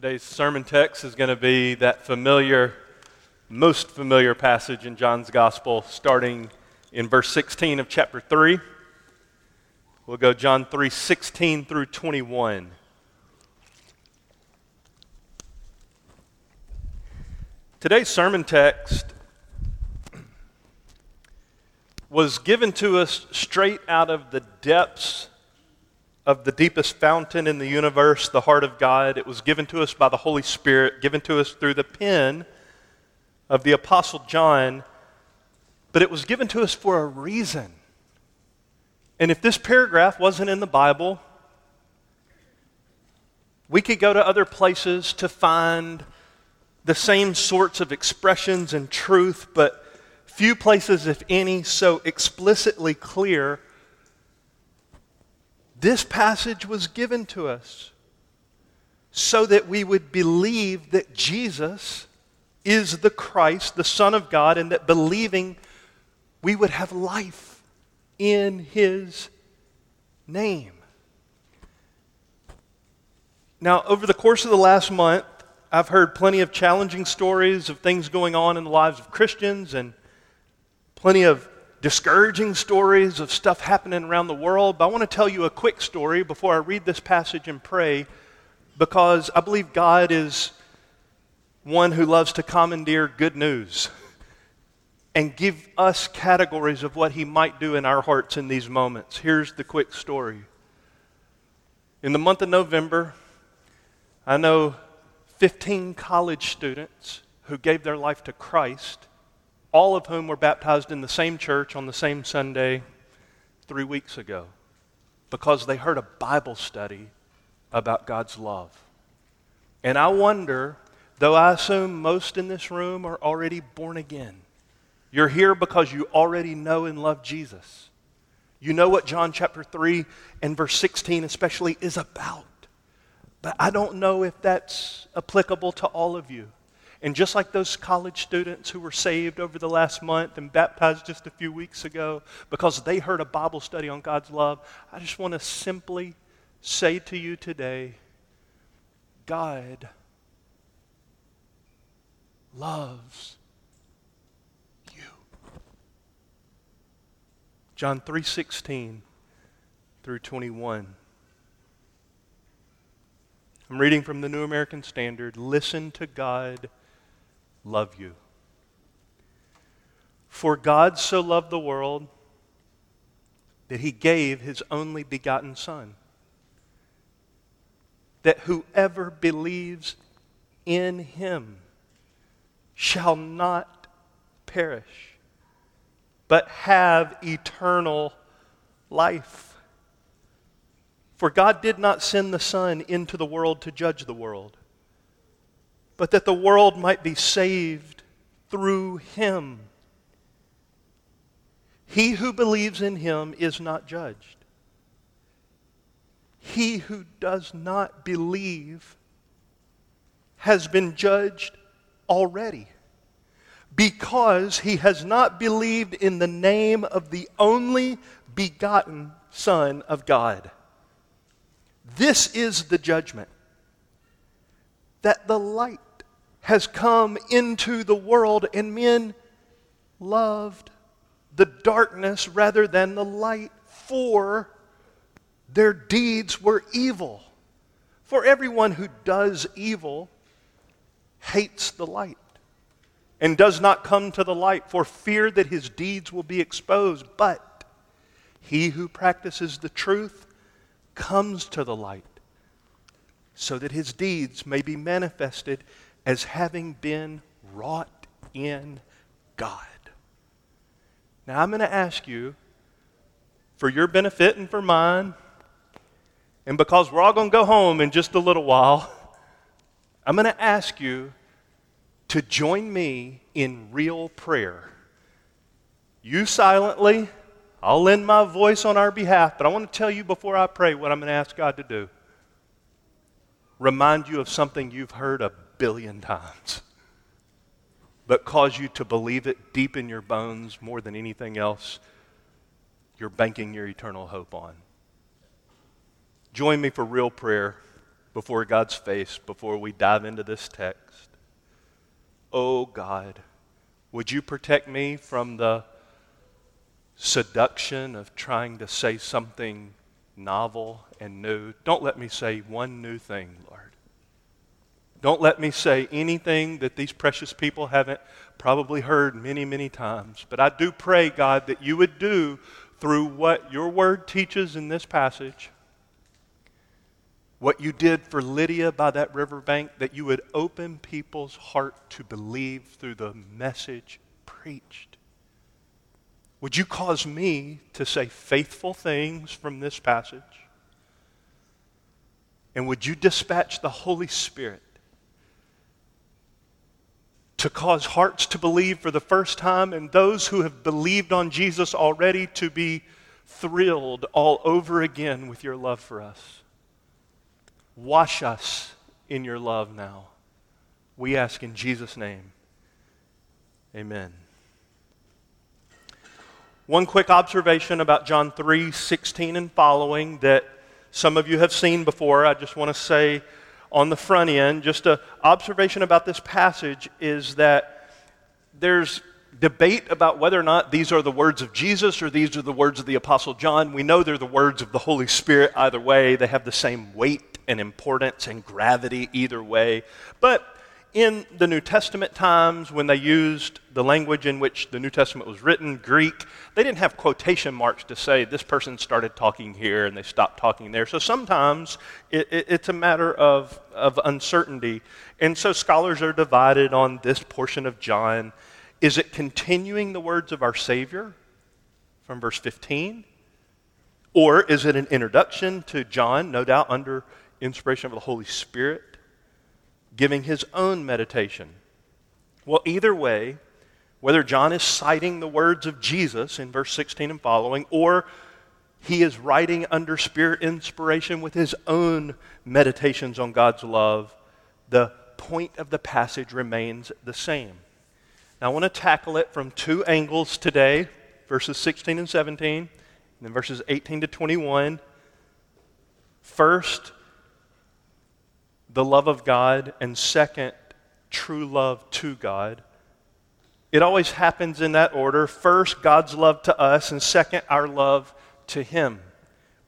Today's sermon text is going to be that familiar, most familiar passage in John's Gospel, starting in verse 16 of chapter 3. We'll go John 3 16 through 21. Today's sermon text was given to us straight out of the depths of the deepest fountain in the universe, the heart of God. It was given to us by the Holy Spirit, given to us through the pen of the Apostle John, but it was given to us for a reason. And if this paragraph wasn't in the Bible, we could go to other places to find the same sorts of expressions and truth, but few places, if any, so explicitly clear this passage was given to us so that we would believe that Jesus is the Christ, the Son of God, and that believing we would have life in His name. Now, over the course of the last month, I've heard plenty of challenging stories of things going on in the lives of Christians and plenty of discouraging stories of stuff happening around the world, but I want to tell you a quick story before I read this passage and pray because I believe God is one who loves to commandeer good news and give us categories of what he might do in our hearts in these moments. Here's the quick story. In the month of November, I know 15 college students who gave their life to Christ all of whom were baptized in the same church on the same Sunday three weeks ago because they heard a Bible study about God's love. And I wonder, though I assume most in this room are already born again, you're here because you already know and love Jesus. You know what John chapter 3 and verse 16 especially is about. But I don't know if that's applicable to all of you. And just like those college students who were saved over the last month and baptized just a few weeks ago because they heard a Bible study on God's love, I just want to simply say to you today God loves you. John 3:16 through 21. I'm reading from the New American Standard. Listen to God love you. For God so loved the world that he gave his only begotten Son, that whoever believes in him shall not perish, but have eternal life. For God did not send the Son into the world to judge the world but that the world might be saved through him. He who believes in him is not judged. He who does not believe has been judged already because he has not believed in the name of the only begotten Son of God. This is the judgment that the light has come into the world, and men loved the darkness rather than the light, for their deeds were evil. For everyone who does evil hates the light and does not come to the light for fear that his deeds will be exposed. But he who practices the truth comes to the light so that his deeds may be manifested as having been wrought in God. Now, I'm going to ask you, for your benefit and for mine, and because we're all going to go home in just a little while, I'm going to ask you to join me in real prayer. You silently, I'll lend my voice on our behalf, but I want to tell you before I pray what I'm going to ask God to do. Remind you of something you've heard a billion times, but cause you to believe it deep in your bones more than anything else you're banking your eternal hope on. Join me for real prayer before God's face before we dive into this text. Oh God, would you protect me from the seduction of trying to say something novel and new? Don't let me say one new thing. Don't let me say anything that these precious people haven't probably heard many, many times. But I do pray, God, that you would do through what your word teaches in this passage, what you did for Lydia by that riverbank, that you would open people's heart to believe through the message preached. Would you cause me to say faithful things from this passage? And would you dispatch the Holy Spirit to cause hearts to believe for the first time and those who have believed on Jesus already to be thrilled all over again with your love for us. Wash us in your love now. We ask in Jesus' name. Amen. One quick observation about John 3 16 and following that some of you have seen before. I just want to say on the front end, just an observation about this passage is that there's debate about whether or not these are the words of Jesus or these are the words of the Apostle John. We know they're the words of the Holy Spirit either way. They have the same weight and importance and gravity either way. But in the New Testament times, when they used the language in which the New Testament was written, Greek, they didn't have quotation marks to say this person started talking here and they stopped talking there. So sometimes it, it, it's a matter of, of uncertainty. And so scholars are divided on this portion of John. Is it continuing the words of our Savior from verse 15? Or is it an introduction to John, no doubt under inspiration of the Holy Spirit? Giving his own meditation. Well, either way, whether John is citing the words of Jesus in verse 16 and following, or he is writing under spirit inspiration with his own meditations on God's love, the point of the passage remains the same. Now, I want to tackle it from two angles today verses 16 and 17, and then verses 18 to 21. First, the love of God, and second, true love to God. It always happens in that order. First, God's love to us, and second, our love to Him.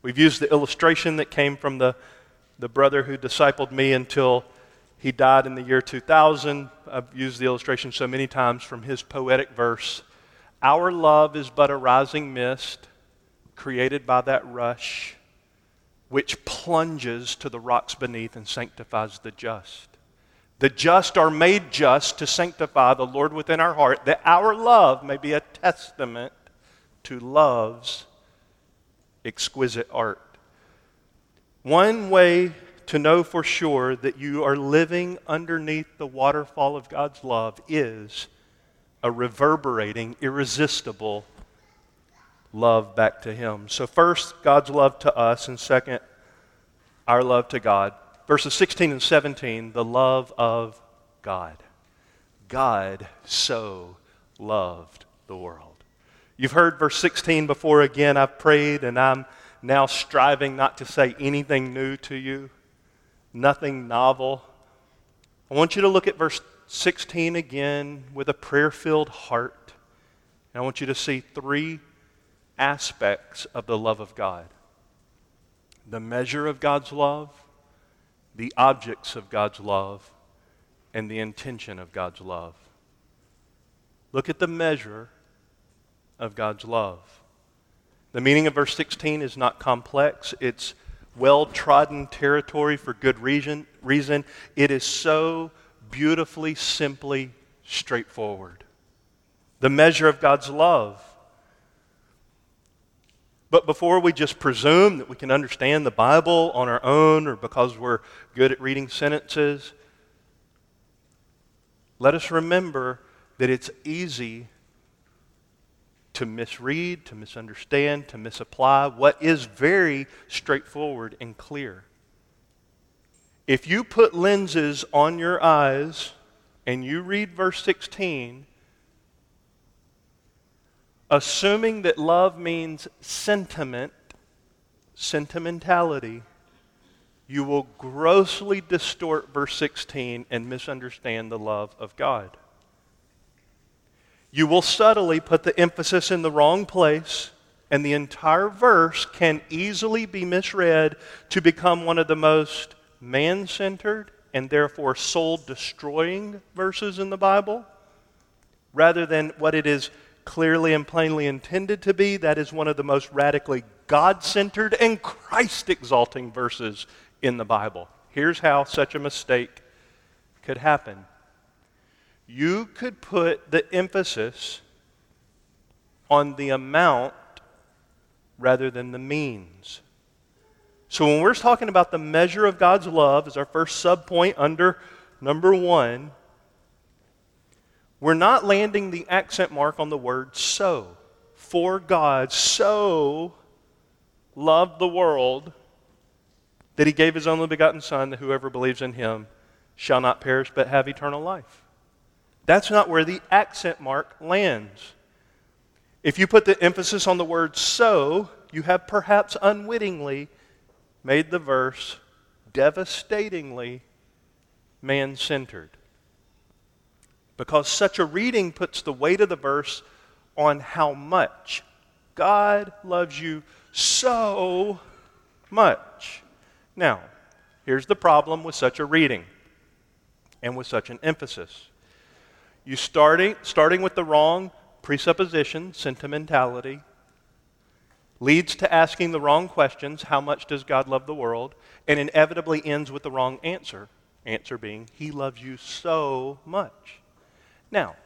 We've used the illustration that came from the, the brother who discipled me until he died in the year 2000. I've used the illustration so many times from his poetic verse Our love is but a rising mist created by that rush which plunges to the rocks beneath and sanctifies the just. The just are made just to sanctify the Lord within our heart, that our love may be a testament to love's exquisite art. One way to know for sure that you are living underneath the waterfall of God's love is a reverberating, irresistible love back to Him. So, first, God's love to us, and second, our love to God. Verses 16 and 17, the love of God. God so loved the world. You've heard verse 16 before again. I've prayed and I'm now striving not to say anything new to you, nothing novel. I want you to look at verse 16 again with a prayer filled heart. And I want you to see three aspects of the love of God the measure of God's love, the objects of God's love, and the intention of God's love. Look at the measure of God's love. The meaning of verse 16 is not complex. It's well trodden territory for good reason, reason. It is so beautifully, simply straightforward. The measure of God's love but before we just presume that we can understand the Bible on our own or because we're good at reading sentences, let us remember that it's easy to misread, to misunderstand, to misapply what is very straightforward and clear. If you put lenses on your eyes and you read verse 16, assuming that love means sentiment, sentimentality, you will grossly distort verse 16 and misunderstand the love of God. You will subtly put the emphasis in the wrong place, and the entire verse can easily be misread to become one of the most man centered and therefore soul destroying verses in the Bible, rather than what it is clearly and plainly intended to be. That is one of the most radically God centered and Christ exalting verses in the Bible. Here's how such a mistake could happen you could put the emphasis on the amount rather than the means. So when we're talking about the measure of God's love as our first subpoint under number one, we're not landing the accent mark on the word so. For God so loved the world that he gave his only begotten Son, that whoever believes in him shall not perish but have eternal life. That's not where the accent mark lands. If you put the emphasis on the word so, you have perhaps unwittingly made the verse devastatingly man centered. Because such a reading puts the weight of the verse on how much God loves you so much. Now, here's the problem with such a reading and with such an emphasis. You starting, starting with the wrong presupposition, sentimentality, leads to asking the wrong questions how much does God love the world? And inevitably ends with the wrong answer. Answer being, He loves you so much. Now,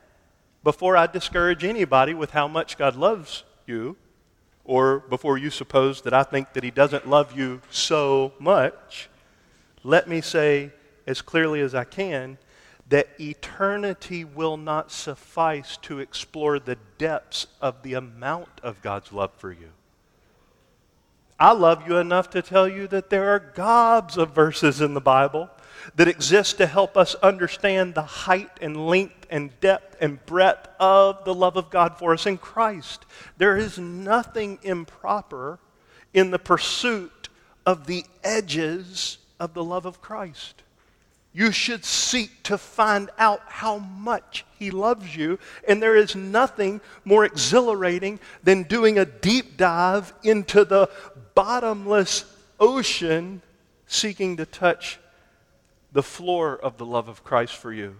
before I discourage anybody with how much God loves you, or before you suppose that I think that He doesn't love you so much, let me say as clearly as I can that eternity will not suffice to explore the depths of the amount of God's love for you. I love you enough to tell you that there are gobs of verses in the Bible that exists to help us understand the height and length and depth and breadth of the love of God for us in Christ. There is nothing improper in the pursuit of the edges of the love of Christ. You should seek to find out how much He loves you. And there is nothing more exhilarating than doing a deep dive into the bottomless ocean seeking to touch the floor of the love of Christ for you.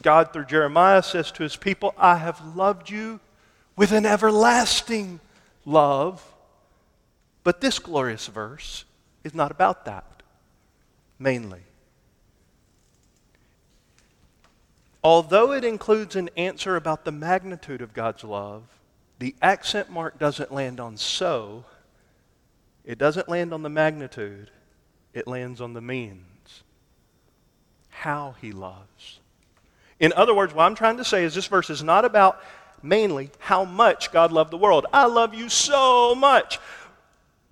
God, through Jeremiah, says to his people, I have loved you with an everlasting love. But this glorious verse is not about that, mainly. Although it includes an answer about the magnitude of God's love, the accent mark doesn't land on so, it doesn't land on the magnitude, it lands on the means. How he loves. In other words, what I'm trying to say is this verse is not about mainly how much God loved the world. I love you so much.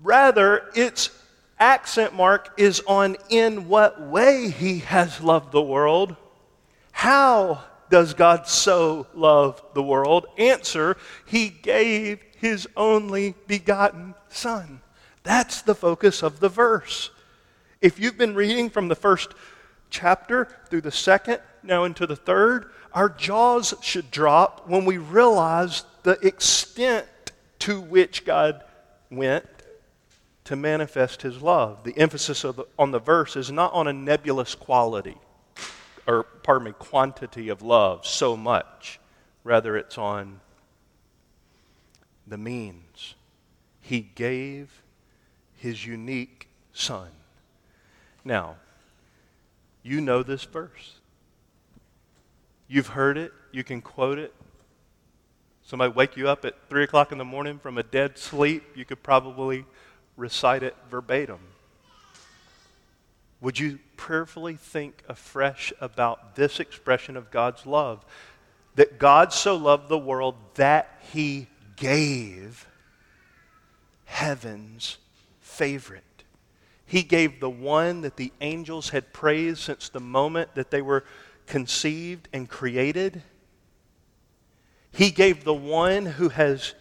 Rather, its accent mark is on in what way he has loved the world. How does God so love the world? Answer, he gave his only begotten Son. That's the focus of the verse. If you've been reading from the first chapter through the second, now into the third, our jaws should drop when we realize the extent to which God went to manifest his love. The emphasis the, on the verse is not on a nebulous quality, or pardon me, quantity of love, so much. Rather, it's on the means. He gave his unique son. Now, you know this verse. You've heard it, you can quote it. Somebody wake you up at 3 o'clock in the morning from a dead sleep, you could probably recite it verbatim. Would you prayerfully think afresh about this expression of God's love? That God so loved the world that he gave heaven's favorite. He gave the one that the angels had praised since the moment that they were conceived and created. He gave the one who has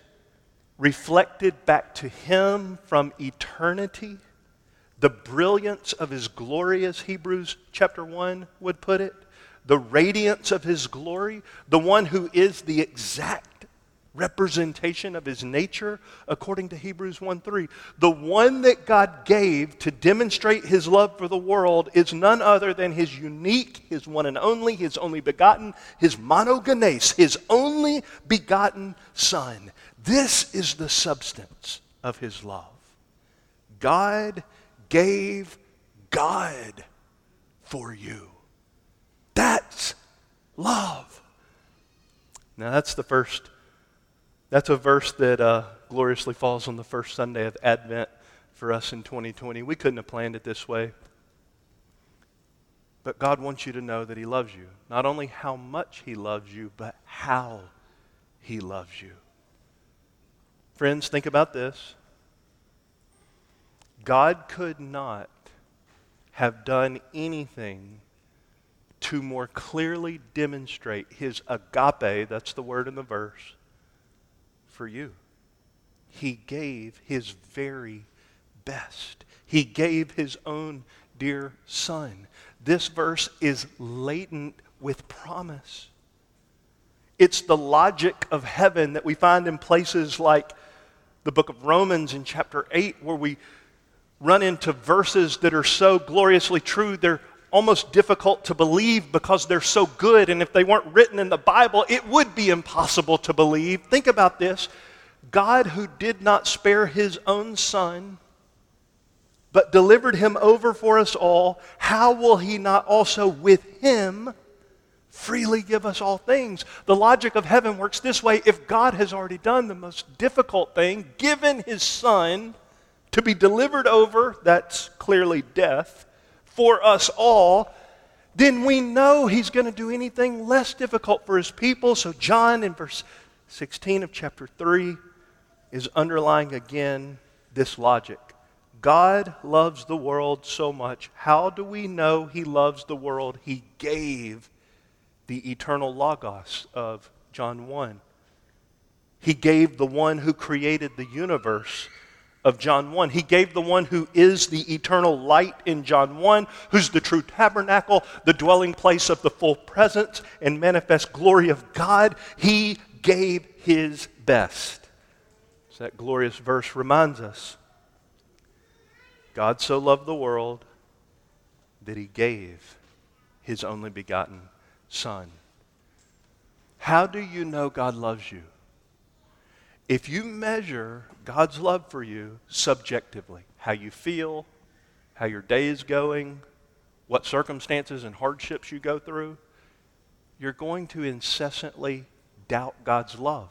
reflected back to him from eternity the brilliance of his glory, as Hebrews chapter 1 would put it, the radiance of his glory, the one who is the exact representation of his nature, according to Hebrews 1 3. The one that God gave to demonstrate his love for the world is none other than his unique, his one and only, his only begotten, his monogenes, his only begotten Son. This is the substance of his love. God gave God for you. That's love. Now, that's the first, that's a verse that uh, gloriously falls on the first Sunday of Advent for us in 2020. We couldn't have planned it this way. But God wants you to know that He loves you. Not only how much He loves you, but how He loves you. Friends, think about this. God could not have done anything to more clearly demonstrate his agape, that's the word in the verse, for you. He gave his very best. He gave his own dear son. This verse is latent with promise. It's the logic of heaven that we find in places like the book of Romans in chapter 8, where we run into verses that are so gloriously true, they're almost difficult to believe because they're so good. And if they weren't written in the Bible, it would be impossible to believe. Think about this God, who did not spare his own son, but delivered him over for us all, how will he not also with him freely give us all things? The logic of heaven works this way if God has already done the most difficult thing, given his son to be delivered over, that's clearly death for us all, then we know he's going to do anything less difficult for his people. So, John in verse 16 of chapter 3 is underlying again this logic. God loves the world so much. How do we know he loves the world? He gave the eternal Logos of John 1. He gave the one who created the universe of John 1. He gave the one who is the eternal light in John 1, who's the true tabernacle, the dwelling place of the full presence and manifest glory of God. He gave his best. So that glorious verse reminds us God so loved the world that he gave his only begotten Son. How do you know God loves you? If you measure God's love for you subjectively, how you feel, how your day is going, what circumstances and hardships you go through, you're going to incessantly doubt God's love.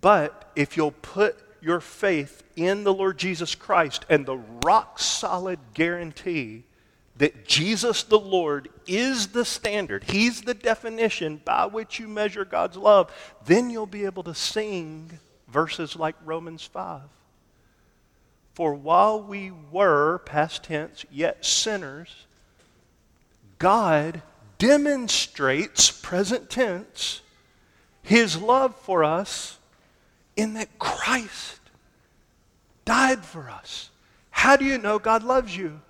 But if you'll put your faith in the Lord Jesus Christ and the rock solid guarantee that Jesus the Lord is the standard, He's the definition by which you measure God's love, then you'll be able to sing verses like Romans 5. For while we were, past tense, yet sinners, God demonstrates, present tense, His love for us in that Christ died for us. How do you know God loves you?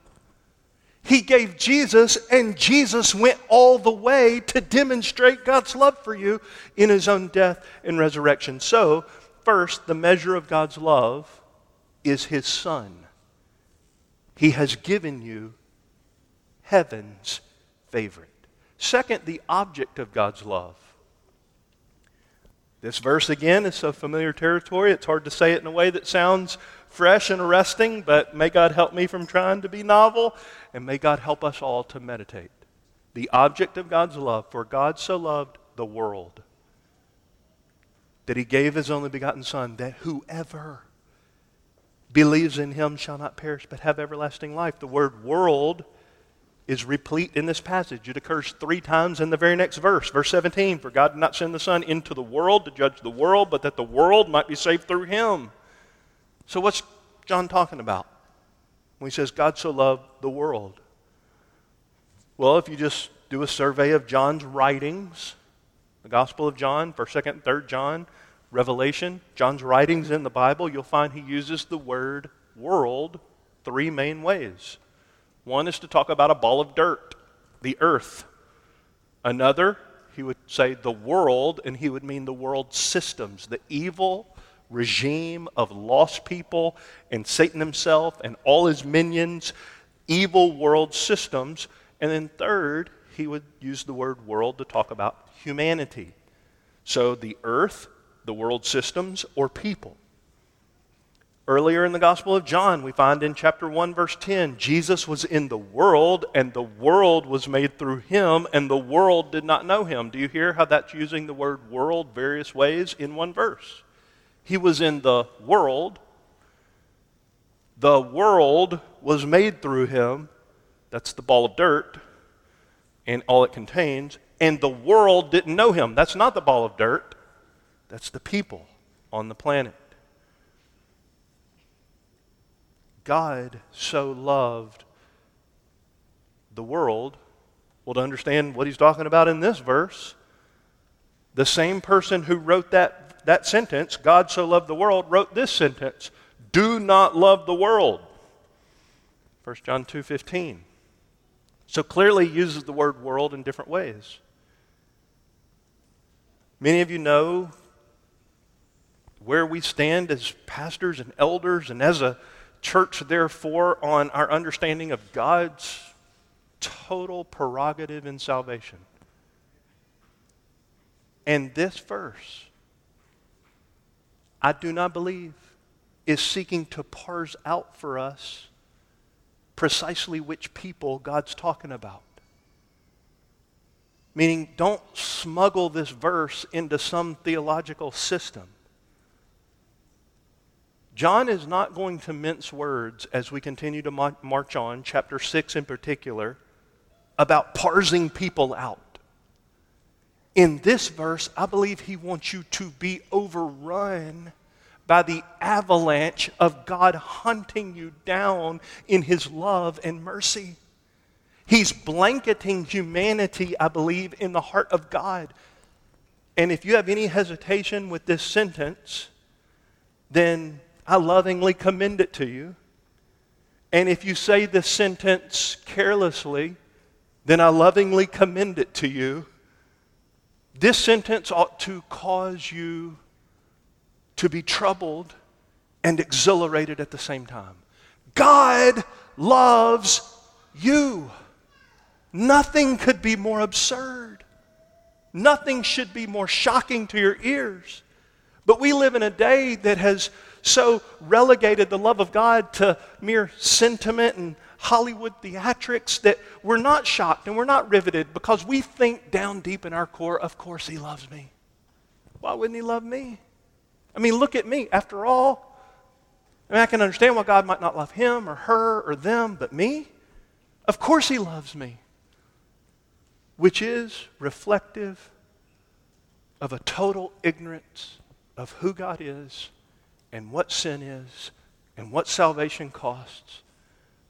He gave Jesus, and Jesus went all the way to demonstrate God's love for you in his own death and resurrection. So, first, the measure of God's love is his Son. He has given you heaven's favorite. Second, the object of God's love. This verse again is so familiar territory, it's hard to say it in a way that sounds fresh and arresting, but may God help me from trying to be novel, and may God help us all to meditate. The object of God's love, for God so loved the world that he gave his only begotten Son, that whoever believes in him shall not perish but have everlasting life. The word world is replete in this passage. It occurs three times in the very next verse. Verse 17 For God did not send the Son into the world to judge the world, but that the world might be saved through him. So, what's John talking about when he says God so loved the world? Well, if you just do a survey of John's writings, the Gospel of John, 1st, 2nd, and 3rd John, Revelation, John's writings in the Bible, you'll find he uses the word world three main ways. One is to talk about a ball of dirt, the earth. Another, he would say the world, and he would mean the world systems, the evil regime of lost people and Satan himself and all his minions, evil world systems. And then third, he would use the word world to talk about humanity. So the earth, the world systems, or people. Earlier in the Gospel of John, we find in chapter 1, verse 10, Jesus was in the world, and the world was made through him, and the world did not know him. Do you hear how that's using the word world various ways in one verse? He was in the world, the world was made through him. That's the ball of dirt and all it contains. And the world didn't know him. That's not the ball of dirt, that's the people on the planet. God so loved the world. Well, to understand what he's talking about in this verse, the same person who wrote that, that sentence, God so loved the world, wrote this sentence Do not love the world. 1 John 2:15. So clearly uses the word world in different ways. Many of you know where we stand as pastors and elders and as a church, therefore, on our understanding of God's total prerogative in salvation. And this verse, I do not believe, is seeking to parse out for us precisely which people God's talking about. Meaning, don't smuggle this verse into some theological system. John is not going to mince words as we continue to march on, chapter 6 in particular, about parsing people out. In this verse, I believe he wants you to be overrun by the avalanche of God hunting you down in his love and mercy. He's blanketing humanity, I believe, in the heart of God. And if you have any hesitation with this sentence, then I lovingly commend it to you. And if you say this sentence carelessly, then I lovingly commend it to you. This sentence ought to cause you to be troubled and exhilarated at the same time. God loves you. Nothing could be more absurd. Nothing should be more shocking to your ears. But we live in a day that has so relegated the love of God to mere sentiment and Hollywood theatrics that we're not shocked and we're not riveted because we think down deep in our core, of course, He loves me. Why wouldn't He love me? I mean, look at me. After all, I, mean, I can understand why God might not love him or her or them, but me? Of course, He loves me. Which is reflective of a total ignorance of who God is and what sin is and what salvation costs.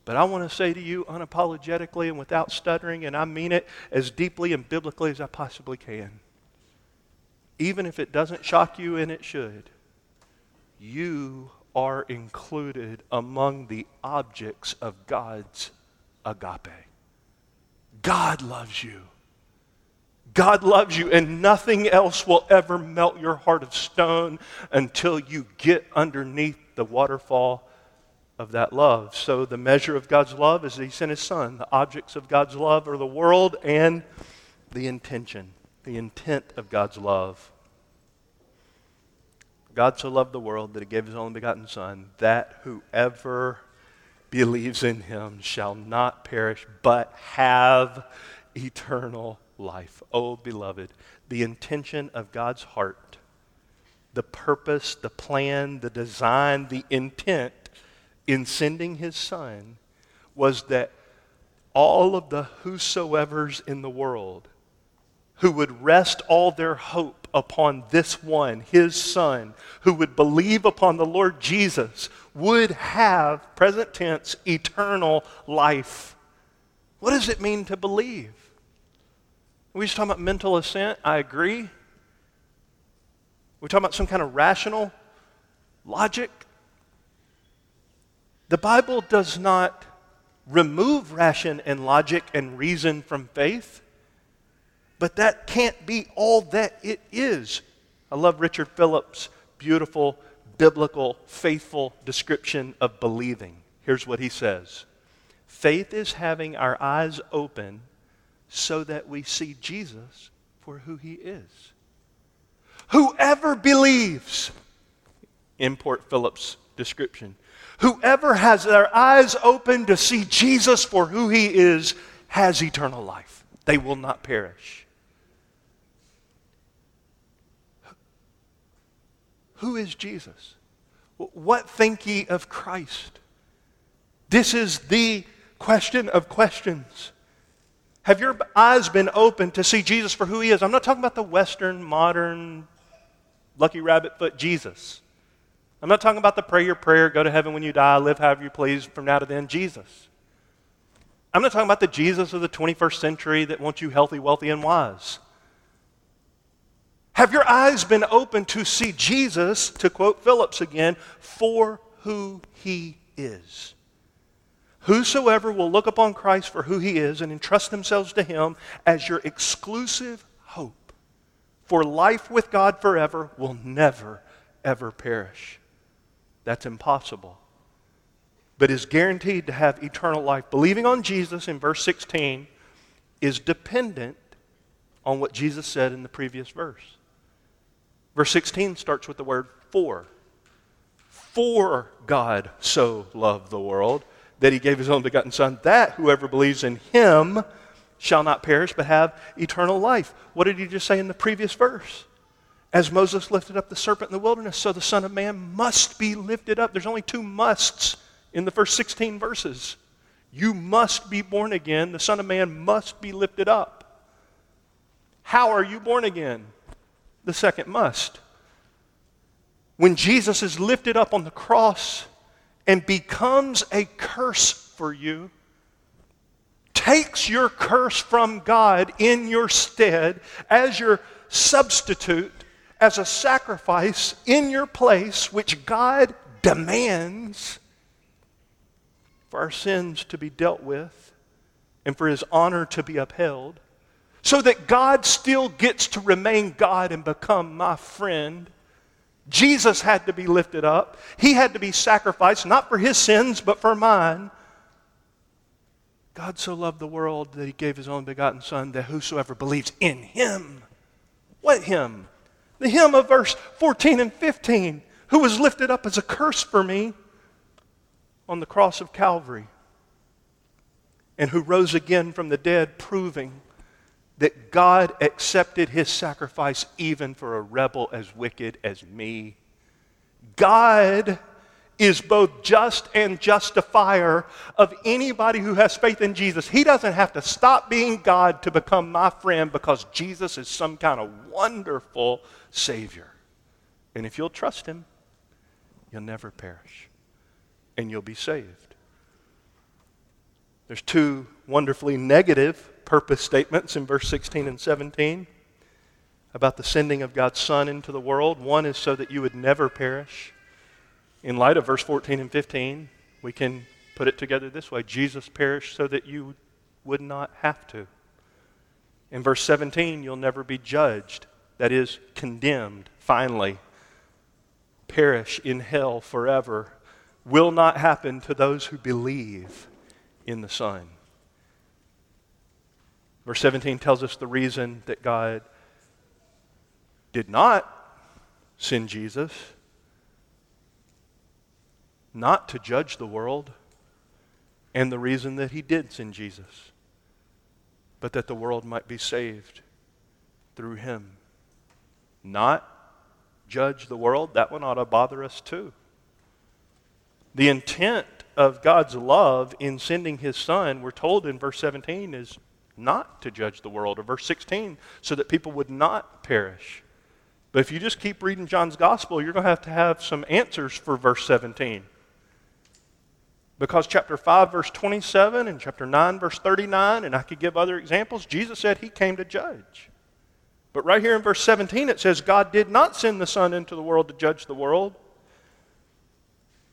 But I want to say to you unapologetically and without stuttering, and I mean it as deeply and biblically as I possibly can. Even if it doesn't shock you, and it should, you are included among the objects of God's agape. God loves you. God loves you, and nothing else will ever melt your heart of stone until you get underneath the waterfall of that love. So, the measure of God's love is He sent His Son. The objects of God's love are the world and the intention, the intent of God's love. God so loved the world that He gave His only begotten Son, that whoever believes in Him shall not perish, but have eternal life. Oh, beloved, the intention of God's heart, the purpose, the plan, the design, the intent in sending his son was that all of the whosoever's in the world who would rest all their hope upon this one, his son, who would believe upon the Lord Jesus, would have, present tense, eternal life. What does it mean to believe? we just talking about mental assent. I agree. We're talking about some kind of rational logic. The Bible does not remove ration and logic and reason from faith, but that can't be all that it is. I love Richard Phillips' beautiful, biblical, faithful description of believing. Here's what he says Faith is having our eyes open so that we see Jesus for who he is. Whoever believes, import Phillips' description, whoever has their eyes open to see Jesus for who he is has eternal life. They will not perish. Who is Jesus? What think ye of Christ? This is the question of questions. Have your eyes been open to see Jesus for who he is? I'm not talking about the Western, modern, lucky rabbit foot Jesus. I'm not talking about the pray your prayer, go to heaven when you die, live however you please from now to then, Jesus. I'm not talking about the Jesus of the 21st century that wants you healthy, wealthy, and wise. Have your eyes been open to see Jesus, to quote Phillips again, for who he is? Whosoever will look upon Christ for who he is and entrust themselves to him as your exclusive hope for life with God forever will never, ever perish. That's impossible. But is guaranteed to have eternal life. Believing on Jesus in verse 16 is dependent on what Jesus said in the previous verse. Verse 16 starts with the word for. For God so loved the world that he gave his only begotten Son, that whoever believes in him shall not perish but have eternal life. What did he just say in the previous verse? As Moses lifted up the serpent in the wilderness, so the Son of Man must be lifted up. There's only two musts in the first 16 verses. You must be born again. The Son of Man must be lifted up. How are you born again? The second must. When Jesus is lifted up on the cross and becomes a curse for you, takes your curse from God in your stead as your substitute, as a sacrifice in your place, which God demands for our sins to be dealt with and for his honor to be upheld, so that God still gets to remain God and become my friend Jesus had to be lifted up. He had to be sacrificed, not for his sins, but for mine. God so loved the world that he gave his only begotten Son, that whosoever believes in him, what him? The him of verse 14 and 15, who was lifted up as a curse for me on the cross of Calvary, and who rose again from the dead, proving that God accepted his sacrifice even for a rebel as wicked as me. God is both just and justifier of anybody who has faith in Jesus. He doesn't have to stop being God to become my friend because Jesus is some kind of wonderful Savior. And if you'll trust Him, you'll never perish and you'll be saved. There's two wonderfully negative purpose statements in verse 16 and 17 about the sending of God's Son into the world. One is so that you would never perish. In light of verse 14 and 15, we can put it together this way Jesus perished so that you would not have to. In verse 17, you'll never be judged, that is, condemned, finally. Perish in hell forever will not happen to those who believe in the Son. Verse 17 tells us the reason that God did not send Jesus, not to judge the world, and the reason that he did send Jesus, but that the world might be saved through him. Not judge the world, that one ought to bother us too. The intent of God's love in sending his son, we're told in verse 17, is not to judge the world, or verse 16, so that people would not perish. But if you just keep reading John's gospel, you're going to have to have some answers for verse 17. Because chapter 5, verse 27, and chapter 9, verse 39, and I could give other examples, Jesus said he came to judge. But right here in verse 17, it says, God did not send the Son into the world to judge the world,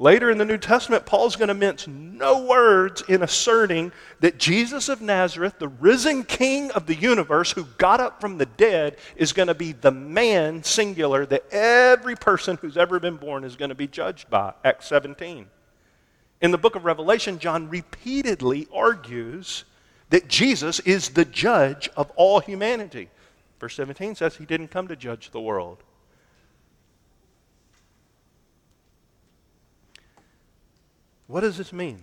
Later in the New Testament, Paul's going to mince no words in asserting that Jesus of Nazareth, the risen king of the universe who got up from the dead, is going to be the man, singular, that every person who's ever been born is going to be judged by. Acts 17. In the book of Revelation, John repeatedly argues that Jesus is the judge of all humanity. Verse 17 says he didn't come to judge the world, What does this mean?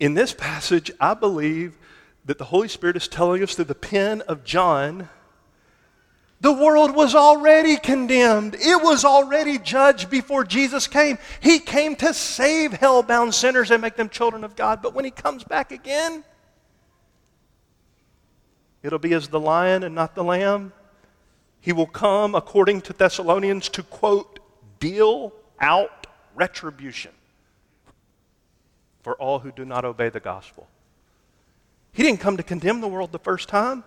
In this passage, I believe that the Holy Spirit is telling us through the pen of John the world was already condemned. It was already judged before Jesus came. He came to save hell-bound sinners and make them children of God. But when he comes back again, it'll be as the lion and not the lamb. He will come, according to Thessalonians, to quote, deal out retribution for all who do not obey the gospel. He didn't come to condemn the world the first time.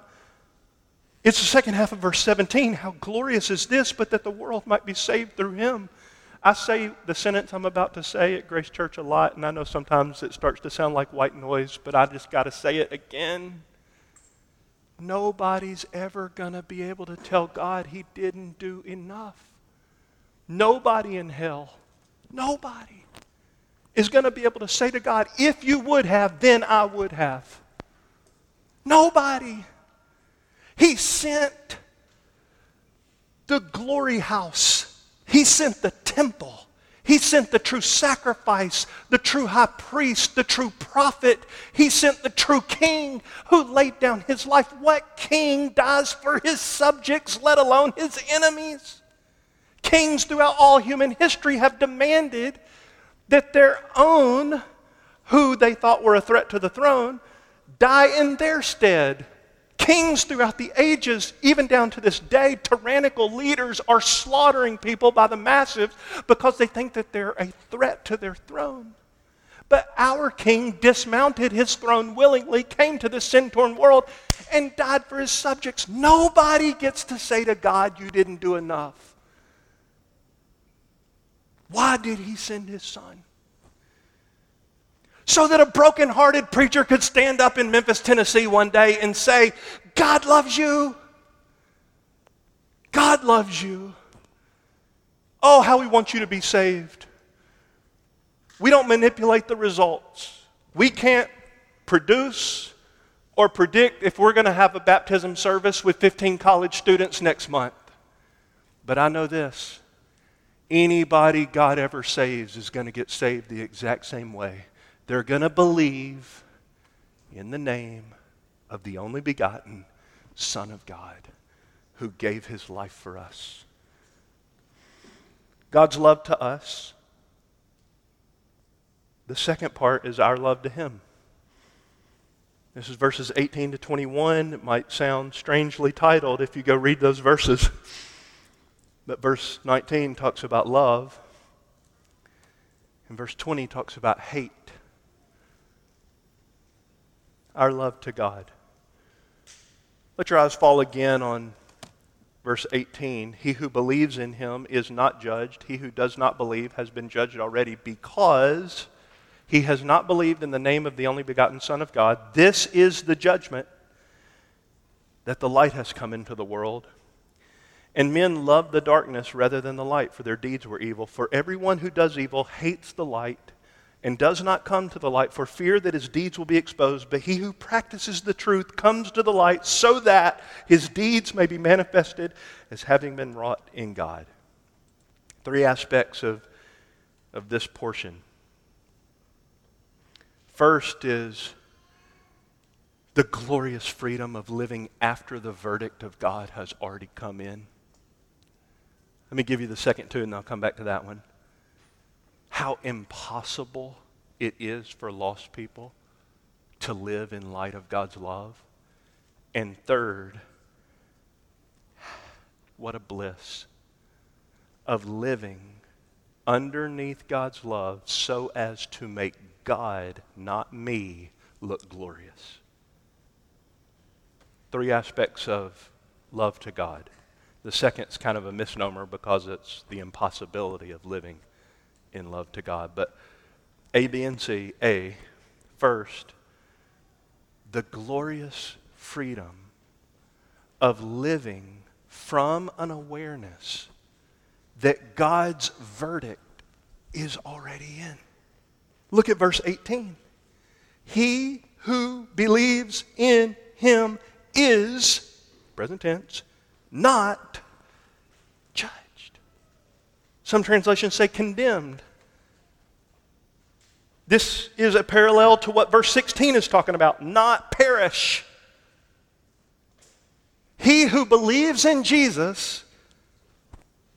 It's the second half of verse 17. How glorious is this, but that the world might be saved through him. I say the sentence I'm about to say at Grace Church a lot, and I know sometimes it starts to sound like white noise, but I just got to say it again. Nobody's ever going to be able to tell God he didn't do enough. Nobody in hell, nobody is going to be able to say to God, if you would have, then I would have. Nobody. He sent the glory house, He sent the temple. He sent the true sacrifice, the true high priest, the true prophet. He sent the true king who laid down his life. What king dies for his subjects, let alone his enemies? Kings throughout all human history have demanded that their own, who they thought were a threat to the throne, die in their stead. Kings throughout the ages, even down to this day, tyrannical leaders are slaughtering people by the masses because they think that they're a threat to their throne. But our king dismounted his throne willingly, came to the sin torn world, and died for his subjects. Nobody gets to say to God, You didn't do enough. Why did he send his son? So that a broken-hearted preacher could stand up in Memphis, Tennessee one day and say, God loves you. God loves you. Oh, how we want you to be saved. We don't manipulate the results. We can't produce or predict if we're going to have a baptism service with 15 college students next month. But I know this anybody God ever saves is going to get saved the exact same way. They're going to believe in the name of the only begotten Son of God who gave his life for us. God's love to us. The second part is our love to him. This is verses 18 to 21. It might sound strangely titled if you go read those verses. But verse 19 talks about love, and verse 20 talks about hate. Our love to God. Let your eyes fall again on verse 18. He who believes in him is not judged. He who does not believe has been judged already because he has not believed in the name of the only begotten Son of God. This is the judgment that the light has come into the world and men loved the darkness rather than the light, for their deeds were evil. For everyone who does evil hates the light and does not come to the light for fear that his deeds will be exposed. But he who practices the truth comes to the light so that his deeds may be manifested as having been wrought in God. Three aspects of, of this portion. First is the glorious freedom of living after the verdict of God has already come in. Let me give you the second two, and I'll come back to that one. How impossible it is for lost people to live in light of God's love. And third, what a bliss of living underneath God's love so as to make God, not me, look glorious. Three aspects of love to God. The second is kind of a misnomer because it's the impossibility of living in love to God. But A, B, and C. A, first, the glorious freedom of living from an awareness that God's verdict is already in. Look at verse 18. He who believes in him is, present tense, not. Some translations say condemned. This is a parallel to what verse 16 is talking about not perish. He who believes in Jesus,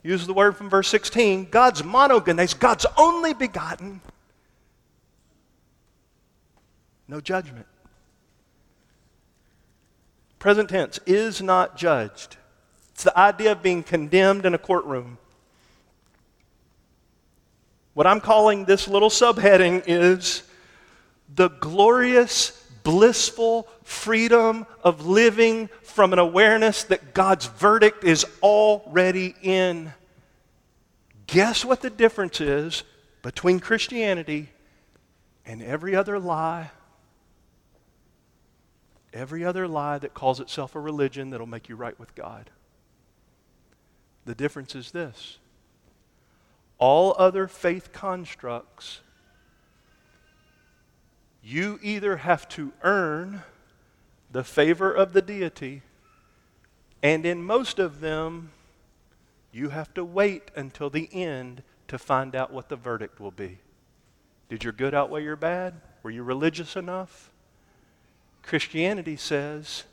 use the word from verse 16, God's monogenes, God's only begotten, no judgment. Present tense, is not judged. It's the idea of being condemned in a courtroom. What I'm calling this little subheading is the glorious, blissful freedom of living from an awareness that God's verdict is already in. Guess what the difference is between Christianity and every other lie? Every other lie that calls itself a religion that'll make you right with God. The difference is this all other faith constructs, you either have to earn the favor of the deity, and in most of them, you have to wait until the end to find out what the verdict will be. Did your good outweigh your bad? Were you religious enough? Christianity says,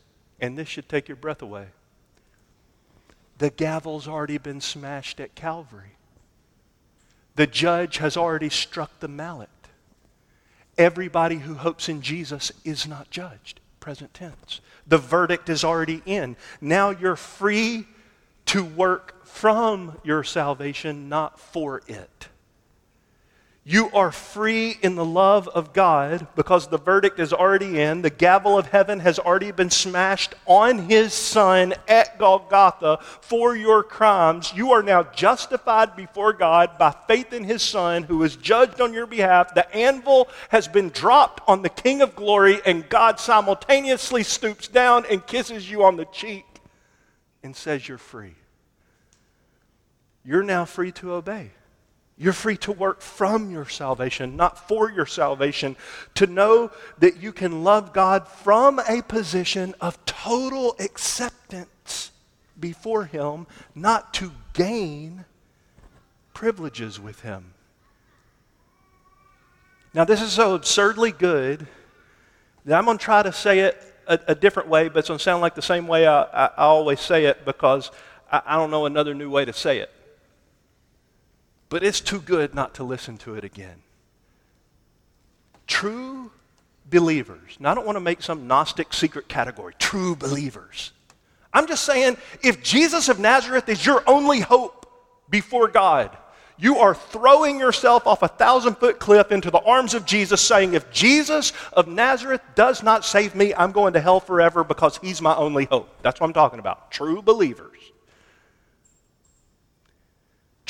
and this should take your breath away the gavel's already been smashed at Calvary. The judge has already struck the mallet. Everybody who hopes in Jesus is not judged. Present tense. The verdict is already in. Now you're free to work from your salvation, not for it. You are free in the love of God because the verdict is already in. The gavel of heaven has already been smashed on his son at Golgotha for your crimes. You are now justified before God by faith in his son who is judged on your behalf. The anvil has been dropped on the king of glory, and God simultaneously stoops down and kisses you on the cheek and says, You're free. You're now free to obey. You're free to work from your salvation, not for your salvation. To know that you can love God from a position of total acceptance before Him, not to gain privileges with Him. Now, this is so absurdly good that I'm going to try to say it a, a, different way, but it's going to sound like the same way I, I, I always say it because I, I don't know another new way to say it but it's too good not to listen to it again. True believers. Now, I don't want to make some Gnostic secret category. True believers. I'm just saying, if Jesus of Nazareth is your only hope before God, you are throwing yourself off a thousand foot cliff into the arms of Jesus, saying, If Jesus of Nazareth does not save me, I'm going to hell forever because he's my only hope. That's what I'm talking about. True believers.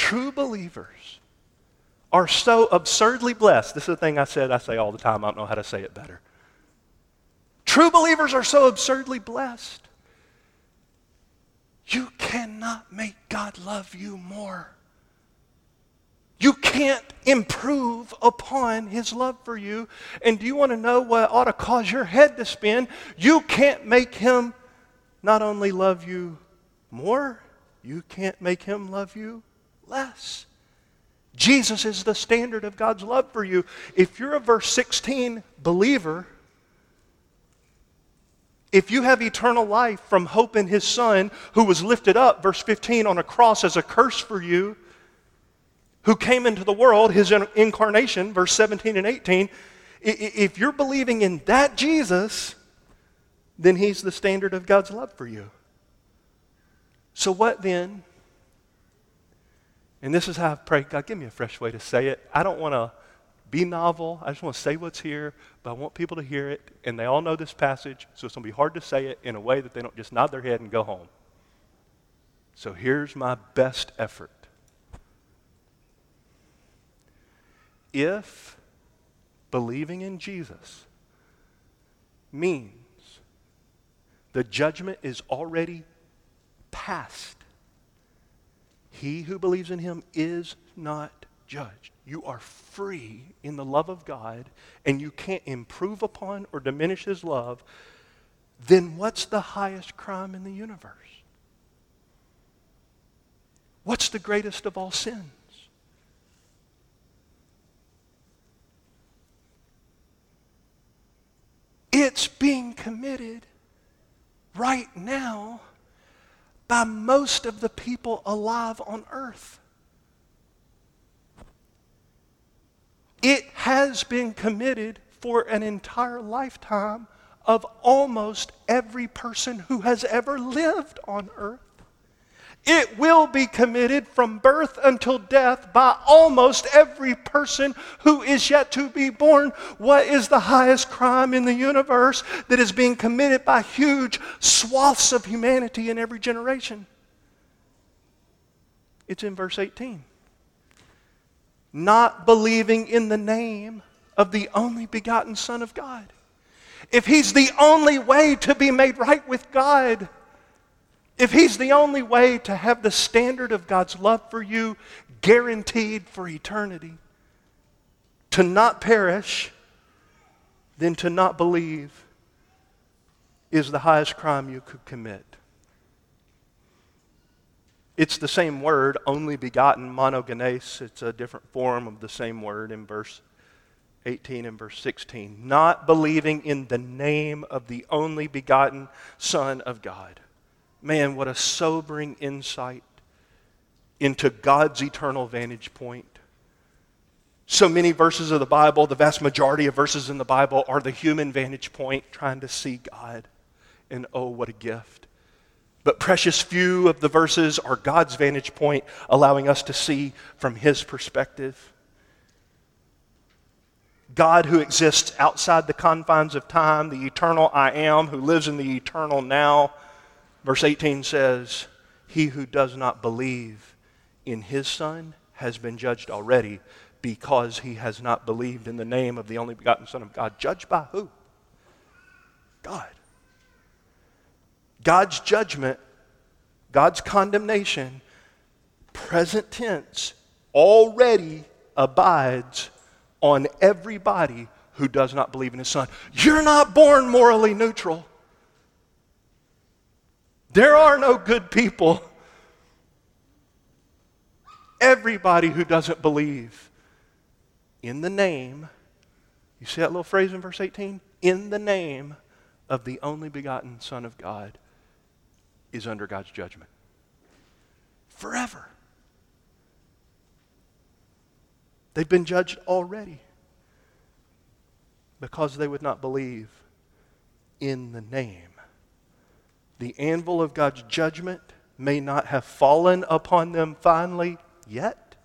True believers are so absurdly blessed. This is the thing I said, I say all the time. I don't know how to say it better. True believers are so absurdly blessed. You cannot make God love you more. You can't improve upon his love for you. And do you want to know what ought to cause your head to spin? You can't make him not only love you more, you can't make him love you less. Jesus is the standard of God's love for you. If you're a verse 16 believer, if you have eternal life from hope in his son, who was lifted up, verse 15, on a cross as a curse for you, who came into the world, his incarnation, verse 17 and 18, if you're believing in that Jesus, then he's the standard of God's love for you. So, what then and this is how I pray God, give me a fresh way to say it. I don't want to be novel. I just want to say what's here, but I want people to hear it. And they all know this passage, so it's going to be hard to say it in a way that they don't just nod their head and go home. So here's my best effort. If believing in Jesus means the judgment is already past, he who believes in him is not judged. You are free in the love of God, and you can't improve upon or diminish his love. Then what's the highest crime in the universe? What's the greatest of all sins? It's being committed right now by most of the people alive on earth. It has been committed for an entire lifetime of almost every person who has ever lived on earth. It will be committed from birth until death by almost every person who is yet to be born. What is the highest crime in the universe that is being committed by huge swaths of humanity in every generation? It's in verse 18. Not believing in the name of the only begotten Son of God. If He's the only way to be made right with God, if He's the only way to have the standard of God's love for you guaranteed for eternity, to not perish, then to not believe is the highest crime you could commit. It's the same word, only begotten, monogenes. It's a different form of the same word in verse 18 and verse 16. Not believing in the name of the only begotten Son of God. Man, what a sobering insight into God's eternal vantage point. So many verses of the Bible, the vast majority of verses in the Bible, are the human vantage point trying to see God. And oh, what a gift. But precious few of the verses are God's vantage point, allowing us to see from His perspective. God who exists outside the confines of time, the eternal I am, who lives in the eternal now, Verse 18 says, He who does not believe in his Son has been judged already because he has not believed in the name of the only begotten Son of God. Judged by who? God. God's judgment, God's condemnation, present tense, already abides on everybody who does not believe in his Son. You're not born morally neutral. There are no good people. Everybody who doesn't believe in the name, you see that little phrase in verse 18? In the name of the only begotten Son of God is under God's judgment. Forever. They've been judged already because they would not believe in the name the anvil of God's judgment may not have fallen upon them finally yet,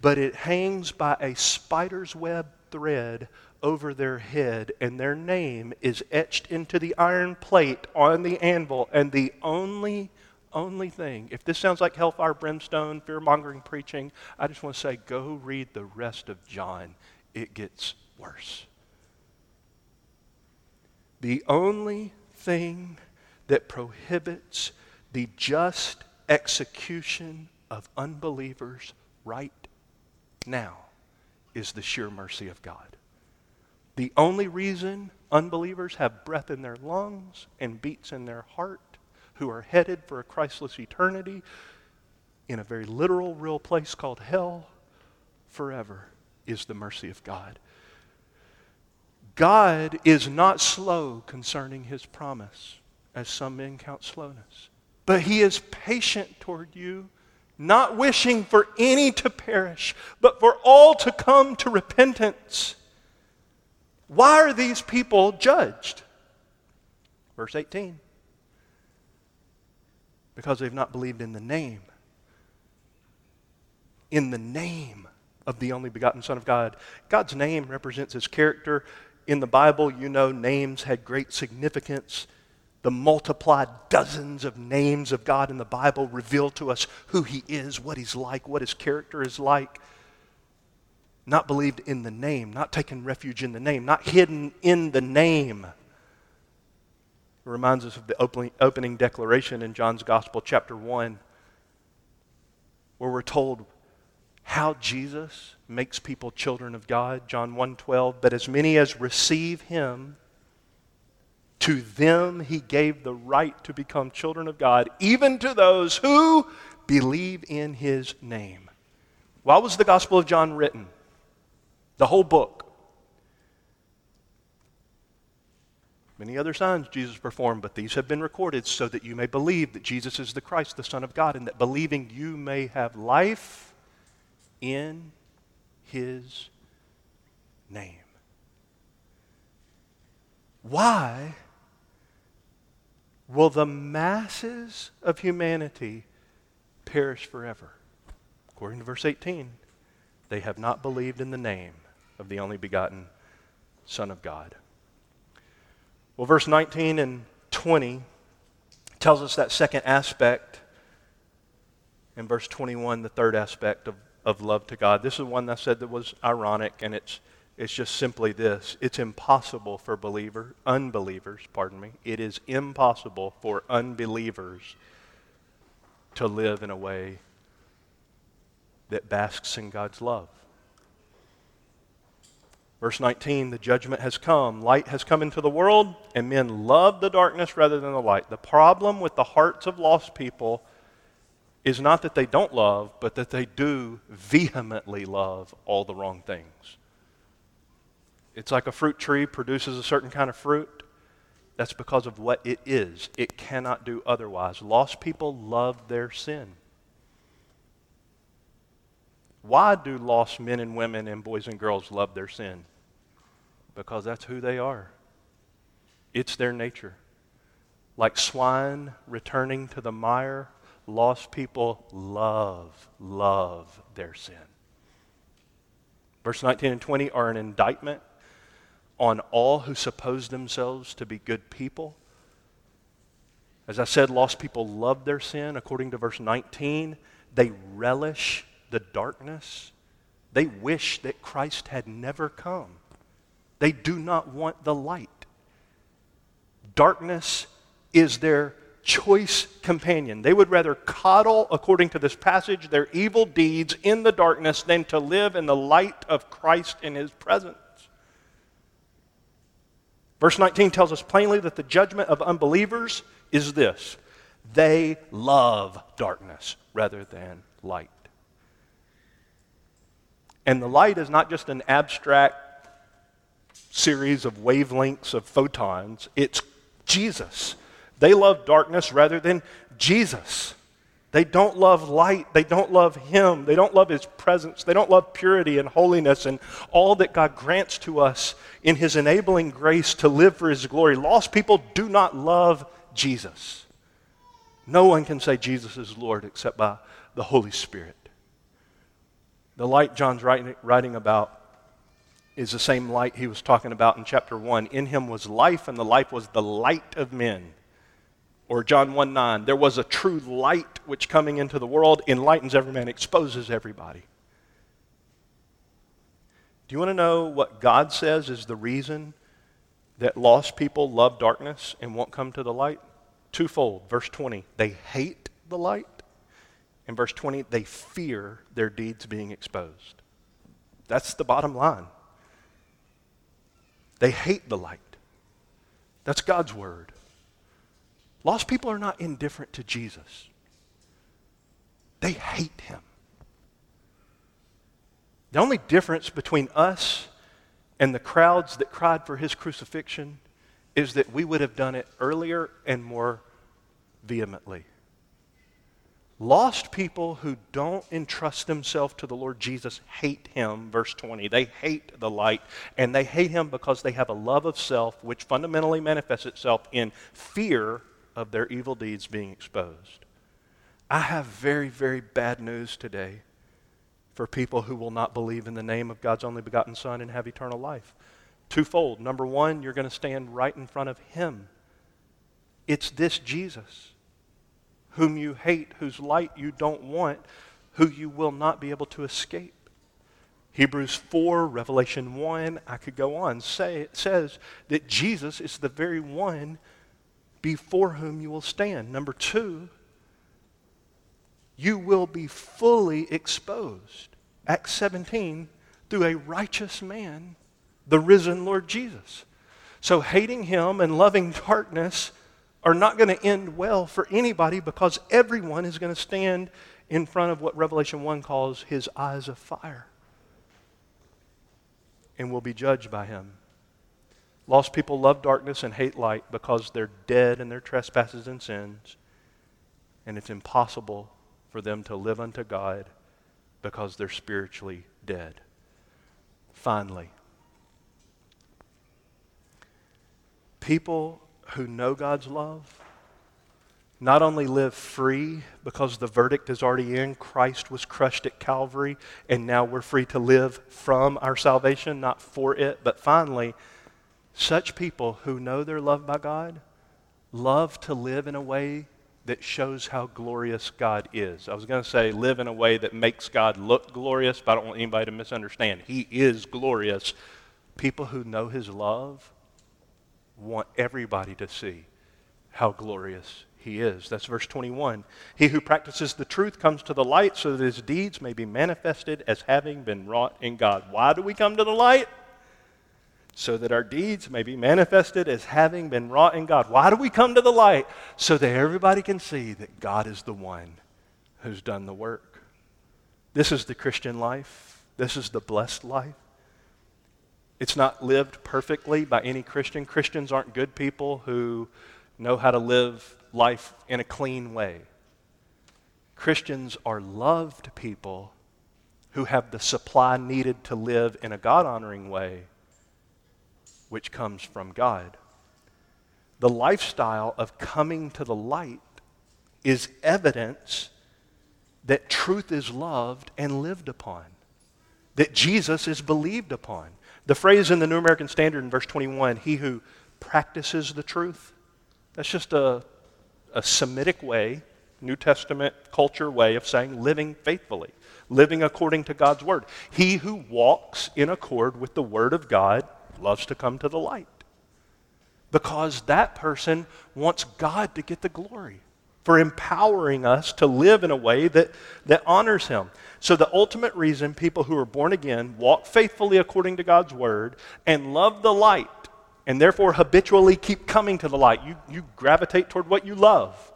but it hangs by a spider's web thread over their head, and their name is etched into the iron plate on the anvil. And the only, only thing, if this sounds like hellfire, brimstone, fear mongering preaching, I just want to say go read the rest of John. It gets worse. The only thing that prohibits the just execution of unbelievers right now is the sheer mercy of God. The only reason unbelievers have breath in their lungs and beats in their heart, who are headed for a Christless eternity in a very literal, real place called hell forever, is the mercy of God. God is not slow concerning his promise, as some men count slowness. But he is patient toward you, not wishing for any to perish, but for all to come to repentance. Why are these people judged? Verse 18. Because they've not believed in the name. In the name of the only begotten Son of God. God's name represents his character in the Bible, you know names had great significance. the multiplied dozens of names of God in the Bible reveal to us who He is, what He's like, what His character is like. Not believed in the name, not taken refuge in the name, not hidden in the name. It reminds us of the opening, declaration in John's Gospel, chapter 1, where we're told how Jesus makes people children of God. John 1:12, but as many as receive him, to them he gave the right to become children of God, even to those who believe in his name. Why was the Gospel of John written? The whole book. Many other signs Jesus performed, but these have been recorded so that you may believe that Jesus is the Christ, the Son of God, and that believing you may have life in his name. Why will the masses of humanity perish forever? According to verse 18, they have not believed in the name of the only begotten Son of God. Well, verse 19 and 20 tells us that second aspect. In verse 21, the third aspect of, of love to God. This is one that I said that was ironic, and it's it's just simply this it's impossible for believer, unbelievers, pardon me, it is impossible for unbelievers to live in a way that basks in God's love. Verse 19, the judgment has come. Light has come into the world, and men love the darkness rather than the light. The problem with the hearts of lost people is not that they don't love, but that they do vehemently love all the wrong things. It's like a fruit tree produces a certain kind of fruit. That's because of what it is. It cannot do otherwise. Lost people love their sin. Why do lost men and women and boys and girls love their sin? Because that's who they are. It's their nature. Like swine returning to the mire, lost people love, love their sin. Verse 19 and 20 are an indictment on all who suppose themselves to be good people. As I said, lost people love their sin. According to verse 19, they relish the darkness. They wish that Christ had never come. They do not want the light. Darkness is their choice companion. They would rather coddle, according to this passage, their evil deeds in the darkness than to live in the light of Christ in his presence. Verse 19 tells us plainly that the judgment of unbelievers is this they love darkness rather than light. And the light is not just an abstract series of wavelengths of photons, it's Jesus. They love darkness rather than Jesus. They don't love light. They don't love Him. They don't love His presence. They don't love purity and holiness and all that God grants to us in His enabling grace to live for His glory. Lost people do not love Jesus. No one can say Jesus is Lord except by the Holy Spirit. The light John's writing, writing about is the same light he was talking about in chapter 1. In him was life, and the life was the light of men. Or John 1 9, there was a true light which coming into the world enlightens every man, exposes everybody. Do you want to know what God says is the reason that lost people love darkness and won't come to the light? Twofold. Verse 20, they hate the light. And verse 20, they fear their deeds being exposed. That's the bottom line. They hate the light. That's God's word. Lost people are not indifferent to Jesus, they hate him. The only difference between us and the crowds that cried for his crucifixion is that we would have done it earlier and more vehemently. Lost people who don't entrust themselves to the Lord Jesus hate him, verse 20. They hate the light, and they hate him because they have a love of self, which fundamentally manifests itself in fear of their evil deeds being exposed. I have very, very bad news today for people who will not believe in the name of God's only begotten Son and have eternal life. Twofold. Number one, you're going to stand right in front of Him It's this Jesus whom you hate, whose light you don't want, who you will not be able to escape. Hebrews 4, Revelation 1, I could go on, say, says that Jesus is the very one before whom you will stand. Number two, you will be fully exposed. Acts 17, through a righteous man, the risen Lord Jesus. So hating him and loving darkness are not going to end well for anybody because everyone is going to stand in front of what Revelation 1 calls his eyes of fire and will be judged by him. Lost people love darkness and hate light because they're dead in their trespasses and sins, and it's impossible for them to live unto God because they're spiritually dead. Finally, people who know God's love not only live free because the verdict is already in, Christ was crushed at Calvary, and now we're free to live from our salvation, not for it, but finally, such people who know they're loved by God love to live in a way that shows how glorious God is. I was going to say live in a way that makes God look glorious, but I don't want anybody to misunderstand. He is glorious. People who know His love want everybody to see how glorious he is. That's verse 21. He who practices the truth comes to the light so that his deeds may be manifested as having been wrought in God. Why do we come to the light? So that our deeds may be manifested as having been wrought in God. Why do we come to the light? So that everybody can see that God is the one who's done the work. This is the Christian life. This is the blessed life. It's not lived perfectly by any Christian. Christians aren't good people who know how to live life in a clean way. Christians are loved people who have the supply needed to live in a God honoring way, which comes from God. The lifestyle of coming to the light is evidence that truth is loved and lived upon, that Jesus is believed upon. The phrase in the New American Standard in verse 21 he who practices the truth, that's just a a Semitic way, New Testament culture way of saying living faithfully, living according to God's word. He who walks in accord with the word of God loves to come to the light because that person wants God to get the glory for empowering us to live in a way that, that honors Him. So, the ultimate reason people who are born again walk faithfully according to God's word and love the light and therefore habitually keep coming to the light. You, you gravitate toward what you love.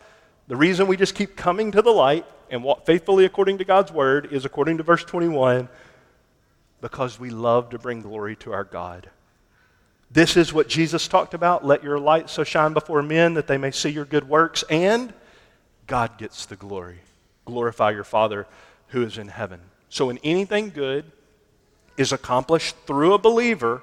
The reason we just keep coming to the light and walk faithfully according to God's word is according to verse 21 because we love to bring glory to our God. This is what Jesus talked about. Let your light so shine before men that they may see your good works, and God gets the glory. Glorify your Father who is in heaven. So, when anything good is accomplished through a believer,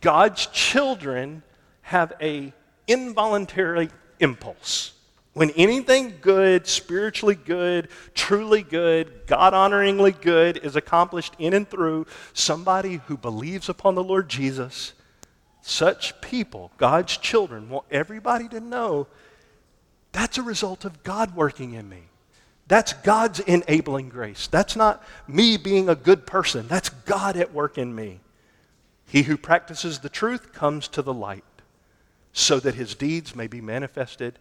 God's children have a involuntary impulse. When anything good, spiritually good, truly good, God honoringly good is accomplished in and through somebody who believes upon the Lord Jesus, such people, God's children, want everybody to know that's a result of God working in me. That's God's enabling grace. That's not me being a good person. That's God at work in me. He who practices the truth comes to the light, so that his deeds may be manifested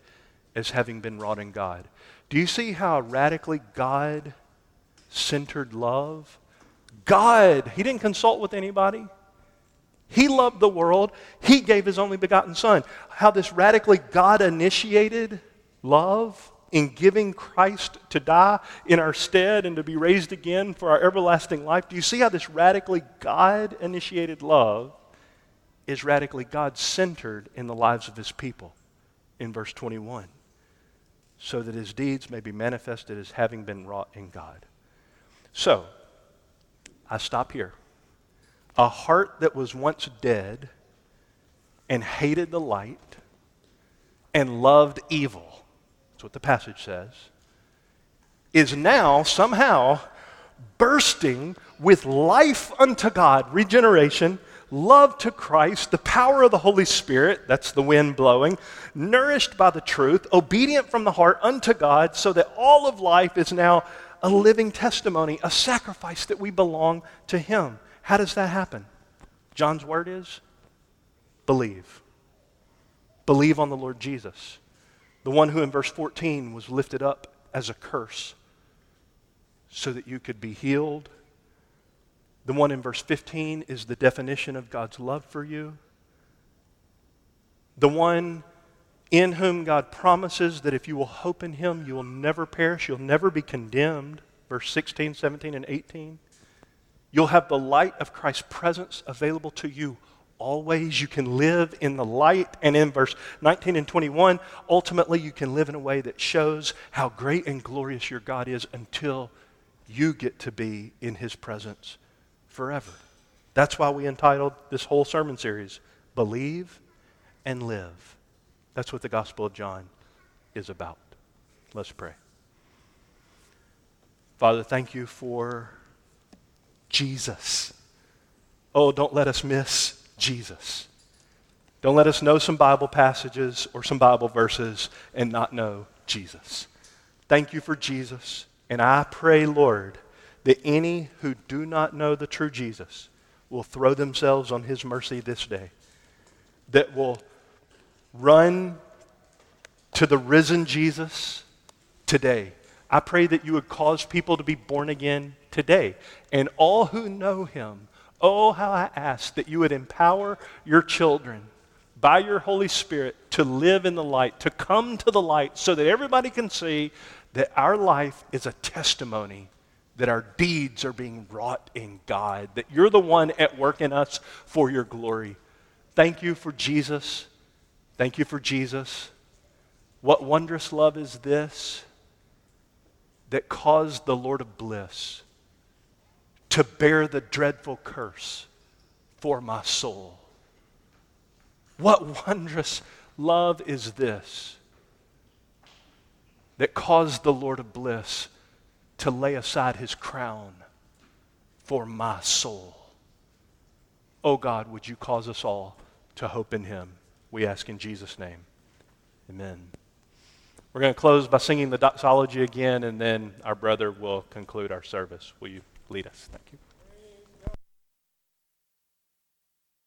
as having been wrought in God. Do you see how radically God centered love? God, he didn't consult with anybody. He loved the world. He gave his only begotten Son. How this radically God initiated love in giving Christ to die in our stead and to be raised again for our everlasting life. Do you see how this radically God initiated love is radically God centered in the lives of his people in verse 21? So that his deeds may be manifested as having been wrought in God. So, I stop here. A heart that was once dead and hated the light and loved evil that's what the passage says, is now somehow bursting with life unto God, regeneration, love to Christ, the power of the Holy Spirit, that's the wind blowing, nourished by the truth, obedient from the heart unto God, so that all of life is now a living testimony, a sacrifice that we belong to Him. How does that happen? John's word is believe. Believe on the Lord Jesus, the one who in verse 14 was lifted up as a curse so that you could be healed. The one in verse 15 is the definition of God's love for you. The one in whom God promises that if you will hope in him, you will never perish, you'll never be condemned. Verse 16, 17, and 18. You'll have the light of Christ's presence available to you always. You can live in the light. And in verse 19 and 21, ultimately, you can live in a way that shows how great and glorious your God is until you get to be in his presence forever. That's why we entitled this whole sermon series, Believe and Live. That's what the Gospel of John is about. Let's pray. Father, thank you for Jesus. Oh, don't let us miss Jesus. Don't let us know some Bible passages or some Bible verses and not know Jesus. Thank you for Jesus. And I pray, Lord, that any who do not know the true Jesus will throw themselves on his mercy this day, that will run to the risen Jesus today. I pray that you would cause people to be born again today. And all who know him, oh, how I ask that you would empower your children by your Holy Spirit to live in the light, to come to the light, so that everybody can see that our life is a testimony that our deeds are being wrought in God, that you're the one at work in us for your glory. Thank you for Jesus. Thank you for Jesus. What wondrous love is this that caused the Lord of bliss to bear the dreadful curse for my soul? What wondrous love is this that caused the Lord of bliss to lay aside his crown for my soul? Oh God, would you cause us all to hope in him? We ask in Jesus' name. Amen. We're going to close by singing the doxology again, and then our brother will conclude our service. Will you lead us? Thank you.